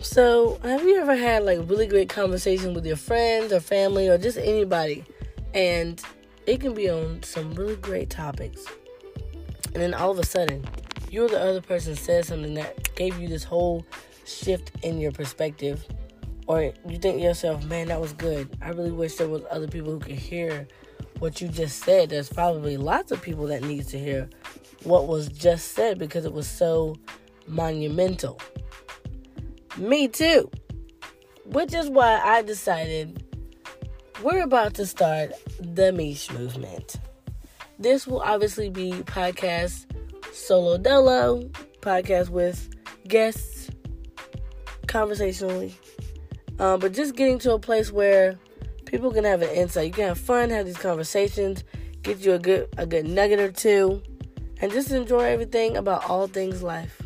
So, have you ever had like really great conversation with your friends or family or just anybody? And it can be on some really great topics. And then all of a sudden, you or the other person says something that gave you this whole shift in your perspective. Or you think to yourself, man, that was good. I really wish there was other people who could hear what you just said. There's probably lots of people that needs to hear what was just said because it was so monumental. Me too. Which is why I decided we're about to start the Meesh movement. This will obviously be podcast solo dolo, podcast with guests, conversationally. Um, but just getting to a place where people can have an insight. You can have fun, have these conversations, get you a good a good nugget or two, and just enjoy everything about all things life.